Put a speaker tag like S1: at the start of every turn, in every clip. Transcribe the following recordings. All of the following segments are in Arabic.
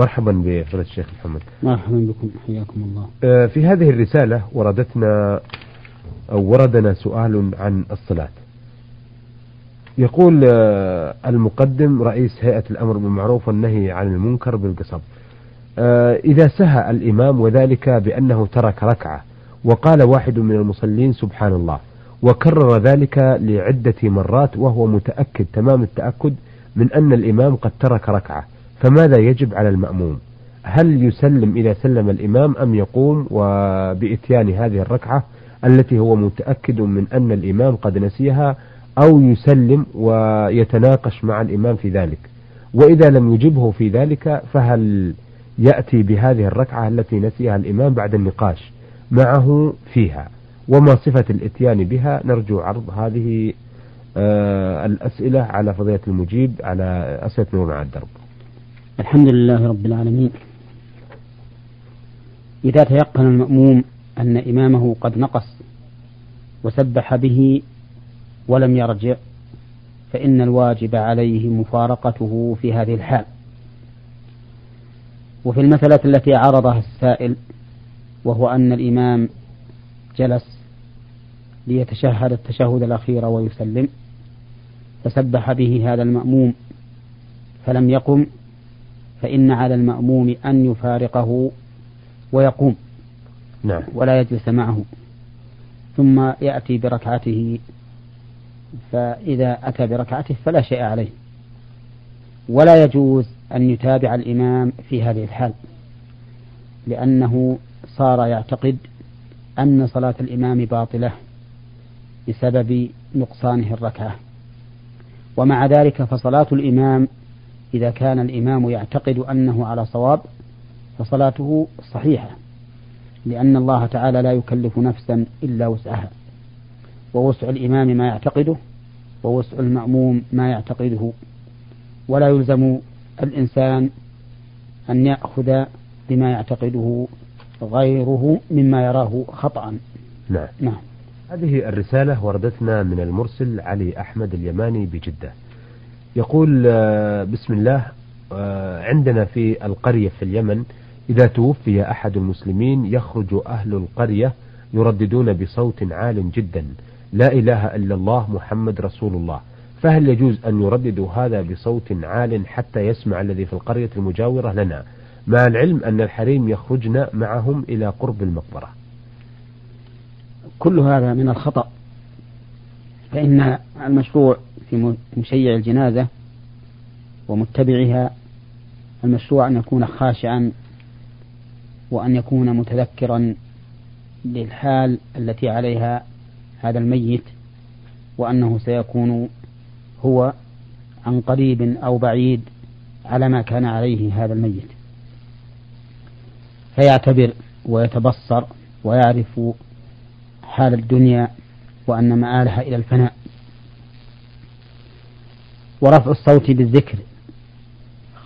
S1: مرحبا بفضيلة الشيخ محمد.
S2: مرحبا بكم حياكم الله.
S1: آه، في هذه الرسالة وردتنا أو وردنا سؤال عن الصلاة. يقول آه، المقدم رئيس هيئة الأمر بالمعروف والنهي عن المنكر بالقصب آه، إذا سهى الإمام وذلك بأنه ترك ركعة وقال واحد من المصلين سبحان الله وكرر ذلك لعدة مرات وهو متأكد تمام التأكد من أن الإمام قد ترك ركعة فماذا يجب على المأموم؟ هل يسلم إذا سلم الإمام أم يقوم؟ وبإتيان هذه الركعة التي هو متأكد من أن الإمام قد نسيها أو يسلم ويتناقش مع الإمام في ذلك. وإذا لم يجبه في ذلك فهل يأتي بهذه الركعة التي نسيها الإمام بعد النقاش معه فيها؟ وما صفة الإتيان بها؟ نرجو عرض هذه آه الأسئلة على فضيلة المجيب على أسئلة نور على الدرب.
S2: الحمد لله رب العالمين. إذا تيقن المأموم أن إمامه قد نقص وسبح به ولم يرجع فإن الواجب عليه مفارقته في هذه الحال. وفي المسألة التي عرضها السائل وهو أن الإمام جلس ليتشهد التشهد الأخير ويسلم فسبح به هذا المأموم فلم يقم فإن على المأموم أن يفارقه ويقوم.
S1: نعم.
S2: ولا يجلس معه. ثم يأتي بركعته فإذا أتى بركعته فلا شيء عليه. ولا يجوز أن يتابع الإمام في هذه الحال لأنه صار يعتقد أن صلاة الإمام باطلة بسبب نقصانه الركعة. ومع ذلك فصلاة الإمام إذا كان الإمام يعتقد أنه على صواب فصلاته صحيحة لأن الله تعالى لا يكلف نفسا إلا وسعها. ووسع الإمام ما يعتقده ووسع المأموم ما يعتقده. ولا يلزم الإنسان أن يأخذ بما يعتقده غيره مما يراه خطأ
S1: نعم.
S2: نعم.
S1: هذه الرسالة وردتنا من المرسل علي أحمد اليماني بجدة. يقول آه، بسم الله آه، عندنا في القرية في اليمن إذا توفي أحد المسلمين يخرج أهل القرية يرددون بصوت عال جدا لا إله إلا الله محمد رسول الله. فهل يجوز أن يرددوا هذا بصوت عال حتى يسمع الذي في القرية المجاورة لنا؟ مع العلم أن الحريم يخرجن معهم إلى قرب المقبرة.
S2: كل هذا من الخطأ فإن المشروع في مشيع الجنازة ومتبعها المشروع أن يكون خاشعا وأن يكون متذكرا للحال التي عليها هذا الميت وأنه سيكون هو عن قريب أو بعيد على ما كان عليه هذا الميت. فيعتبر ويتبصر ويعرف حال الدنيا وأن مآلها إلى الفناء. ورفع الصوت بالذكر.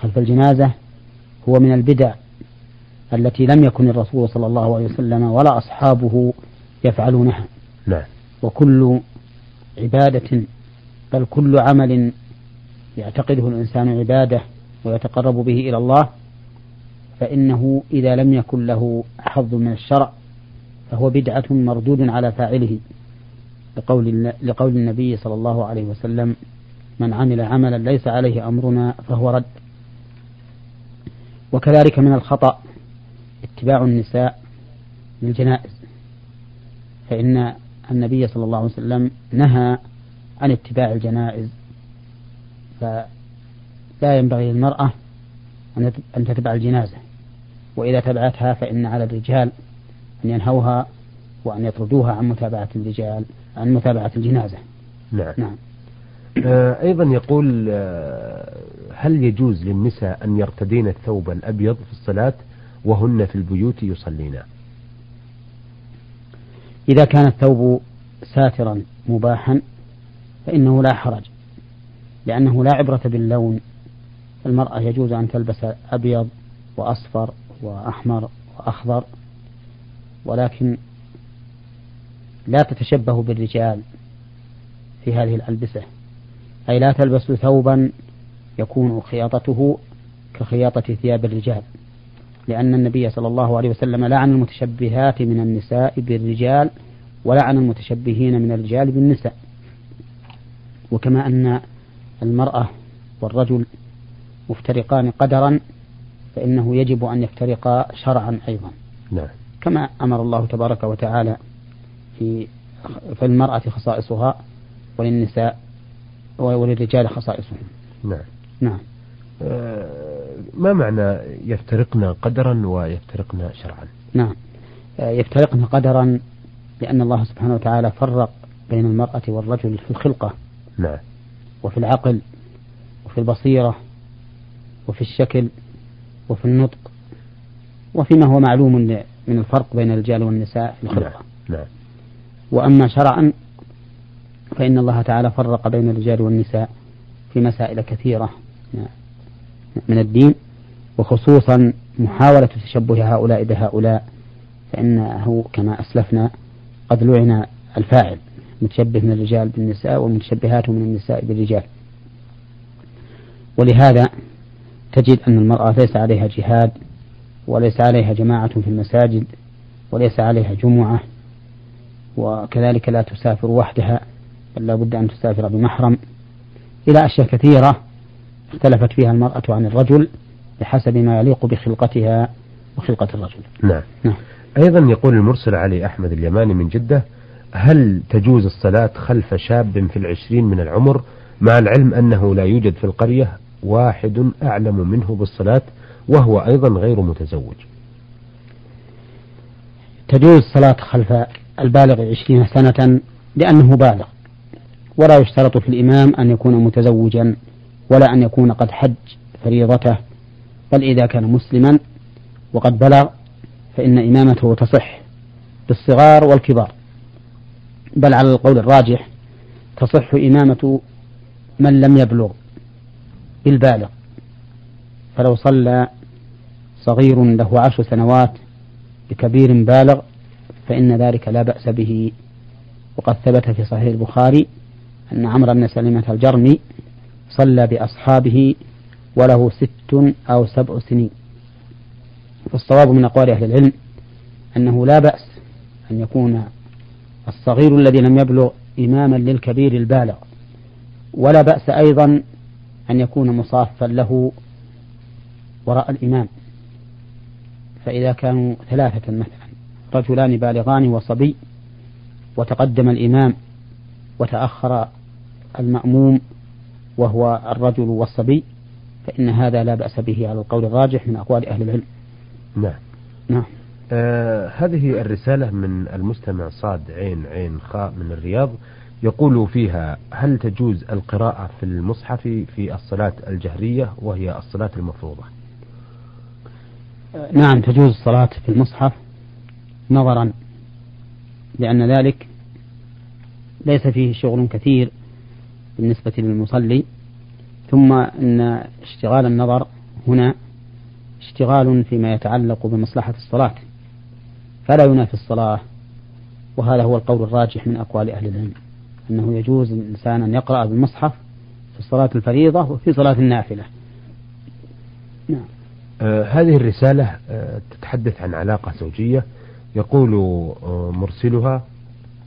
S2: خلف الجنازة هو من البدع التي لم يكن الرسول صلى الله عليه وسلم ولا أصحابه يفعلونها.
S1: نعم.
S2: وكل عبادة بل كل عمل يعتقده الإنسان عبادة ويتقرب به إلى الله فإنه إذا لم يكن له حظ من الشرع فهو بدعة مردود على فاعله لقول, لقول النبي صلى الله عليه وسلم من عمل عملا ليس عليه أمرنا فهو رد. وكذلك من الخطأ اتباع النساء للجنائز فإن النبي صلى الله عليه وسلم نهى عن اتباع الجنائز فلا ينبغي للمرأة أن تتبع الجنازة. وإذا تبعتها فإن على الرجال أن ينهوها وأن يطردوها عن متابعة الرجال عن متابعة الجنازة.
S1: نعم, نعم. آه، أيضا يقول آه، هل يجوز للنساء أن يرتدين الثوب الأبيض في الصلاة وهن في البيوت يصلين
S2: إذا كان الثوب ساترا مباحا فإنه لا حرج لأنه لا عبرة باللون. المرأة يجوز أن تلبس أبيض وأصفر وأحمر وأخضر ولكن لا تتشبه بالرجال في هذه الألبسة. أي لا تلبس ثوبا يكون خياطته كخياطة ثياب الرجال لأن النبي صلى الله عليه وسلم لعن المتشبهات من النساء بالرجال ولعن المتشبهين من الرجال بالنساء. وكما أن المرأة والرجل مفترقان قدرا فإنه يجب أن يفترقا شرعا أيضا.
S1: نعم.
S2: كما أمر الله تبارك وتعالى في فالمرأة خصائصها وللنساء وللرجال خصائصهم
S1: نعم.
S2: نعم.
S1: آه ما معنى يفترقن قدرا ويفترقن شرعا؟
S2: نعم. آه يفترقن قدرا لأن الله سبحانه وتعالى فرق بين المرأة والرجل في الخلقة.
S1: نعم.
S2: وفي العقل وفي البصيرة وفي الشكل وفي النطق وفيما هو معلوم من الفرق بين الرجال والنساء في الخلقة.
S1: نعم. نعم.
S2: وأما شرعا فإن الله تعالى فرق بين الرجال والنساء في مسائل كثيرة من الدين وخصوصا محاولة تشبه هؤلاء بهؤلاء فإنه كما أسلفنا قد لعن الفاعل متشبه من الرجال بالنساء والمتشبهات من النساء بالرجال. ولهذا تجد أن المرأة ليس عليها جهاد وليس عليها جماعة في المساجد وليس عليها جمعة وكذلك لا تسافر وحدها. بل لا بد أن تسافر بمحرم. إلى أشياء كثيرة اختلفت فيها المرأة عن الرجل بحسب ما يليق بخلقتها وخلقة الرجل.
S1: نعم, نعم. أيضا يقول المرسل علي أحمد اليماني من جدة هل تجوز الصلاة خلف شاب في العشرين من العمر مع العلم أنه لا يوجد في القرية واحد أعلم منه بالصلاة وهو أيضا غير متزوج؟
S2: تجوز الصلاة خلف البالغ عشرين سنة لأنه بالغ. ولا يشترط في الإمام أن يكون متزوجا ولا أن يكون قد حج فريضته. بل إذا كان مسلما وقد بلغ فإن إمامته تصح بالصغار والكبار. بل على القول الراجح تصح إمامة من لم يبلغ بالبالغ. فلو صلى صغير له عشر سنوات بكبير بالغ فإن ذلك لا بأس به. وقد ثبت في صحيح البخاري أن عمرو بن سلمة الجرمي صلى بأصحابه وله ست أو سبع سنين. فالصواب من أقوال أهل العلم أنه لا بأس أن يكون الصغير الذي لم يبلغ إماما للكبير البالغ ولا بأس أيضا أن يكون مصافا له وراء الإمام. فإذا كانوا ثلاثة مثلا رجلان بالغان وصبي وتقدم الإمام وتأخر المأموم وهو الرجل والصبي فإن هذا لا بأس به على القول الراجح من أقوال أهل العلم.
S1: نعم.
S2: نعم.
S1: آه هذه الرسالة من المستمع صاد عين عين خاء من الرياض يقول فيها هل تجوز القراءة في المصحف في الصلاة الجهرية وهي الصلاة المفروضة؟
S2: نعم تجوز الصلاة في المصحف نظرا لأن ذلك ليس فيه شغل كثير. بالنسبة للمصلي ثم أن اشتغال النظر هنا اشتغال فيما يتعلق بمصلحة الصلاة فلا ينافي الصلاة وهذا هو القول الراجح من أقوال أهل العلم أنه يجوز للإنسان أن يقرأ بالمصحف في الصلاة الفريضة وفي صلاة النافلة.
S1: نعم. آه هذه الرسالة آه تتحدث عن علاقة زوجية يقول آه مرسلها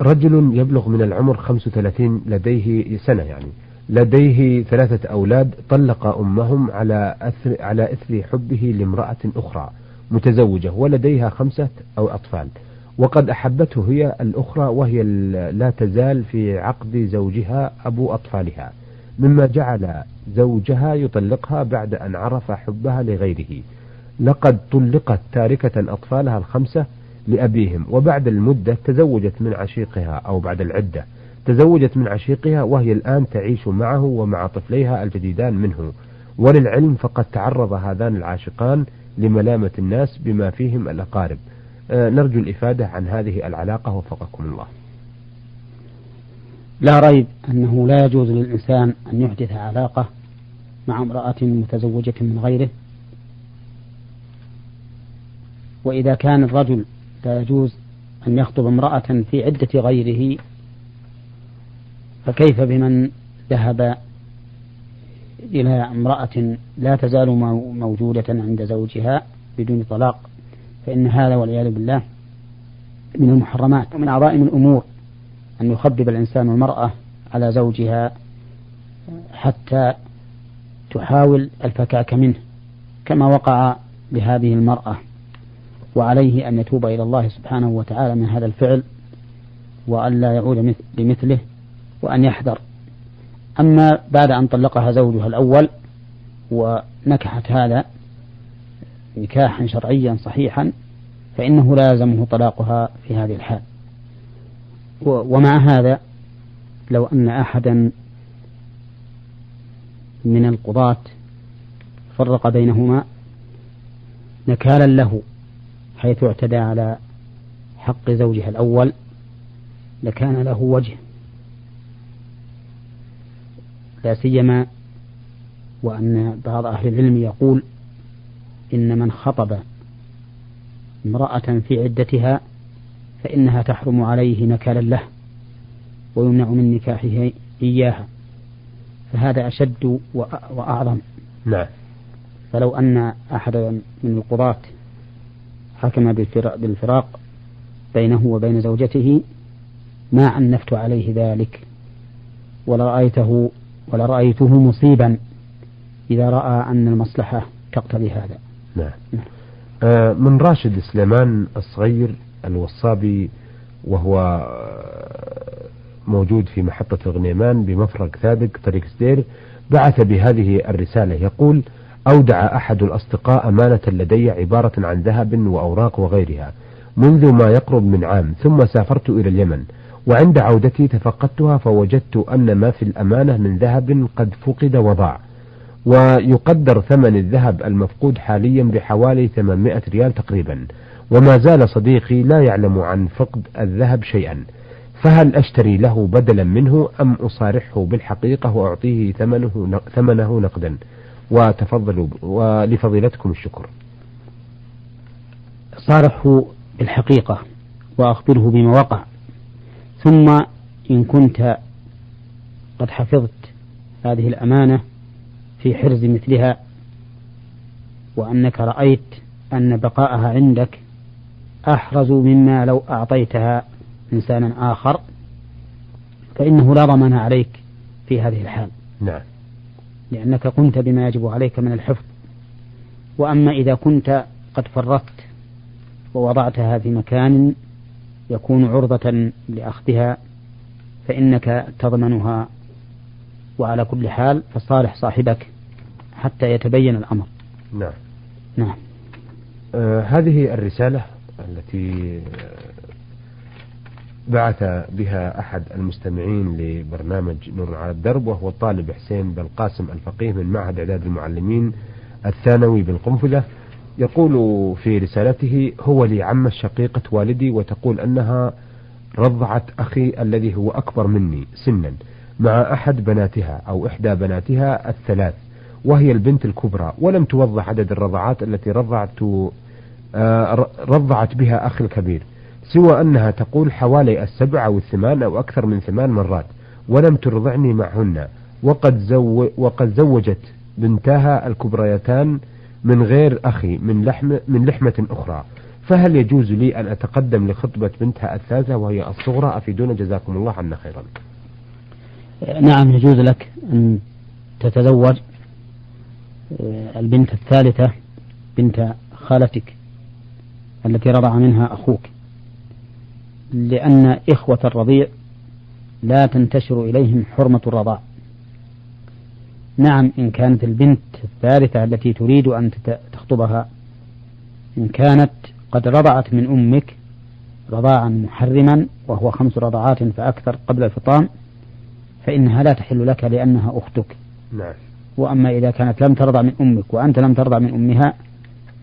S1: رجل يبلغ من العمر 35 لديه سنة يعني. لديه ثلاثة أولاد طلق أمهم على أثر على إثر حبه لامرأة أخرى متزوجة ولديها خمسة أو أطفال. وقد أحبته هي الأخرى وهي لا تزال في عقد زوجها أبو أطفالها. مما جعل زوجها يطلقها بعد أن عرف حبها لغيره. لقد طلقت تاركة أطفالها الخمسة لأبيهم. وبعد المدة تزوجت من عشيقها أو بعد العدة. تزوجت من عشيقها وهي الآن تعيش معه ومع طفليها الجديدان منه. وللعلم فقد تعرض هذان العاشقان لملامة الناس بما فيهم الأقارب. آه، نرجو الإفادة عن هذه العلاقة وفقكم الله.
S2: لا ريب أنه لا يجوز للإنسان أن يحدث علاقة مع امرأة متزوجة من غيره. وإذا كان الرجل لا يجوز أن يخطب امرأة في عدة غيره فكيف بمن ذهب إلى امرأة لا تزال موجودة عند زوجها بدون طلاق؟ فإن هذا والعياذ بالله من المحرمات. ومن عظائم الأمور أن يخبب الإنسان المرأة على زوجها حتى تحاول الفكاك منه كما وقع لهذه المرأة. وعليه أن يتوب إلى الله سبحانه وتعالى من هذا الفعل وأن لا يعود لمثله وأن يحذر. أما بعد أن طلقها زوجها الأول ونكحت هذا نكاحا شرعيا صحيحا فإنه لازمه طلاقها في هذه الحال. ومع هذا لو أن أحدا من القضاة فرق بينهما نكالا له حيث اعتدى على حق زوجها الأول لكان له وجه. لا سيما وأن بعض أهل العلم يقول إن من خطب امرأة في عدتها فإنها تحرم عليه نكالا له ويمنع من نكاحه إياها. فهذا أشد وأعظم.
S1: نعم.
S2: فلو أن أحدا من القضاة حكم بالفراق بينه وبين زوجته ما عنفت عليه ذلك. ولرأيته ولرأيته مصيبا إذا رأى أن المصلحة تقتضي هذا.
S1: نعم, نعم. آه من راشد سليمان الصغير الوصابي وهو آه، موجود في محطة الغنيمان بمفرق ثابق طريق سدير بعث بهذه الرسالة. يقول أودع أحد الأصدقاء أمانة لدي عبارة عن ذهب وأوراق وغيرها منذ ما يقرب من عام ثم سافرت إلى اليمن وعند عودتي تفقدتها فوجدت أن ما في الأمانة من ذهب قد فقد وضاع ويقدر ثمن الذهب المفقود حاليا بحوالي 800 ريال تقريبا وما زال صديقي لا يعلم عن فقد الذهب شيئا فهل أشتري له بدلا منه أم أصارحه بالحقيقة وأعطيه ثمنه, ثمنه نقدا؟ وتفضلوا ولفضيلتكم الشكر.
S2: صارحه بالحقيقة وأخبره بما وقع. ثم إن كنت قد حفظت هذه الأمانة في حرز مثلها وأنك رأيت أن بقاءها عندك أحرز مما لو أعطيتها إنسانا آخر فإنه لا ضمان عليك في هذه الحال.
S1: نعم.
S2: لأنك قمت بما يجب عليك من الحفظ. وأما إذا كنت قد فرطت ووضعتها في مكان يكون عرضة لأخذها فإنك تضمنها. وعلى كل حال فصالح صاحبك حتى يتبين الأمر.
S1: نعم.
S2: نعم.
S1: آه هذه الرسالة التي بعث بها أحد المستمعين لبرنامج نور على الدرب وهو الطالب حسين بالقاسم الفقيه من معهد إعداد المعلمين الثانوي بالقنفذة. يقول في رسالته هو لي عمة شقيقة والدي وتقول أنها رضعت أخي الذي هو أكبر مني سنا مع أحد بناتها أو إحدى بناتها الثلاث وهي البنت الكبرى ولم توضح عدد الرضعات التي رضعت آه، رضعت بها أخي الكبير. سوى أنها تقول حوالي السبع أو الثمان أو أكثر من ثمان مرات ولم ترضعني معهن وقد, زو وقد زوجت بنتاها الكبريتان من غير أخي من لحم من لحمة أخرى. فهل يجوز لي أن أتقدم لخطبة بنتها الثالثة وهي الصغرى؟ أفيدونا جزاكم الله عنا خيرا.
S2: نعم يجوز لك أن تتزوج آه، البنت الثالثة بنت خالتك التي رضع منها أخوك. لأن إخوة الرضيع لا تنتشر إليهم حرمة الرضاع. نعم إن كانت البنت الثالثة التي تريد أن تخطبها إن كانت قد رضعت من أمك رضاعا محرما وهو خمس رضعات فأكثر قبل الفطام فإنها لا تحل لك لأنها أختك.
S1: نعم.
S2: وأما إذا كانت لم ترضع من أمك وأنت لم ترضع من أمها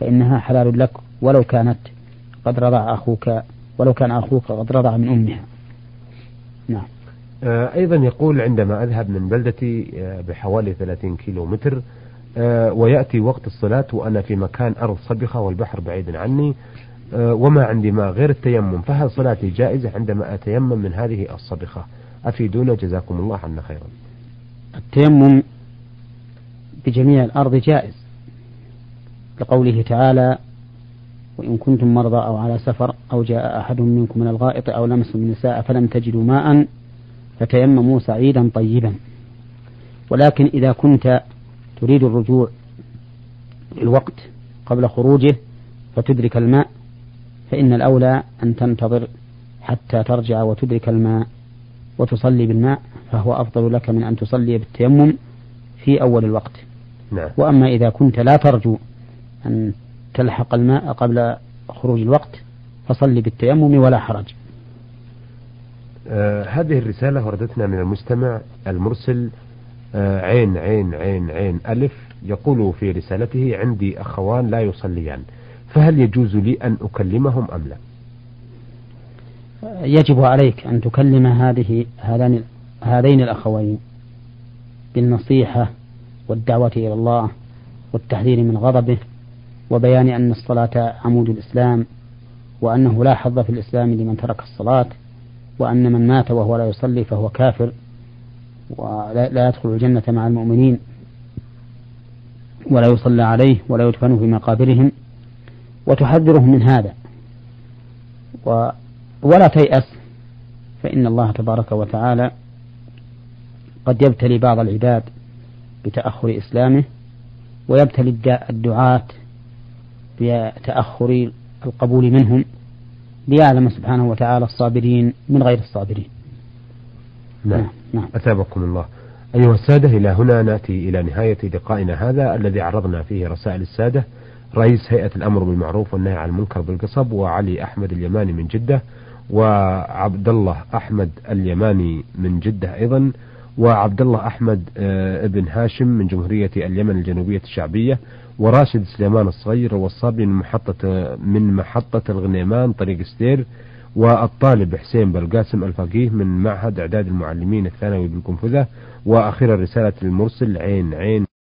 S2: فإنها حلال لك ولو كانت قد رضع أخوك ولو كان أخوك قد رضع من أمها. نعم.
S1: آه، أيضا يقول عندما أذهب من بلدتي آه، بحوالي 30 كيلو متر آه، ويأتي وقت الصلاة وأنا في مكان أرض صبخة والبحر بعيد عني وما عندي ماء غير التيمم فهل صلاتي جائزة عندما أتيمم من هذه الصبخة أفيدونا جزاكم الله عنا خيرا.
S2: التيمم بجميع الأرض جائز. لقوله تعالى وإن كنتم مرضى أو على سفر أو جاء أحد منكم من الغائط أو لمسوا النساء فلم تجدوا ماء فتيمموا سعيدا طيبا ولكن إذا كنت تريد الرجوع للوقت قبل خروجه فتدرك الماء فإن الأولى أن تنتظر حتى ترجع وتدرك الماء وتصلي بالماء فهو أفضل لك من أن تصلي بالتيمم في أول الوقت
S1: نعم.
S2: وأما إذا كنت لا ترجو أن تلحق الماء قبل خروج الوقت فصلي بالتيمم ولا حرج.
S1: آه هذه الرسالة وردتنا من المستمع المرسل آه عين عين عين عين ألف يقول في رسالته عندي أخوان لا يصليان فهل يجوز لي أن أكلمهم أم لا؟
S2: يجب عليك أن تكلم هذه هذان هذين الأخوين بالنصيحة والدعوة إلى الله والتحذير من غضبه وبيان أن الصلاة عمود الإسلام وأنه لا حظ في الإسلام لمن ترك الصلاة وأن من مات وهو لا يصلي فهو كافر ولا يدخل الجنة مع المؤمنين ولا يصلى عليه ولا يدفن في مقابرهم وتحذرهم من هذا. و ولا تيأس فإن الله تبارك وتعالى قد يبتلي بعض العباد بتأخر إسلامه ويبتلي الدعاة بتأخر القبول منهم ليعلم سبحانه وتعالى الصابرين من غير الصابرين
S1: نعم, نعم. نعم. أثابكم الله أيها السادة إلى هنا نأتي إلى نهاية لقائنا هذا الذي عرضنا فيه رسائل السادة رئيس هيئة الأمر بالمعروف والنهي عن المنكر بالقصب وعلي أحمد اليماني من جدة وعبد الله أحمد اليماني من جدة أيضا وعبد الله أحمد آه، ابن هاشم من جمهورية اليمن الجنوبية الشعبية وراشد سليمان الصغير والصبي من محطة من محطة الغنيمان طريق ستير والطالب حسين بلقاسم الفقيه من معهد إعداد المعلمين الثانوي بالقنفذة وأخيرا رسالة المرسل عين عين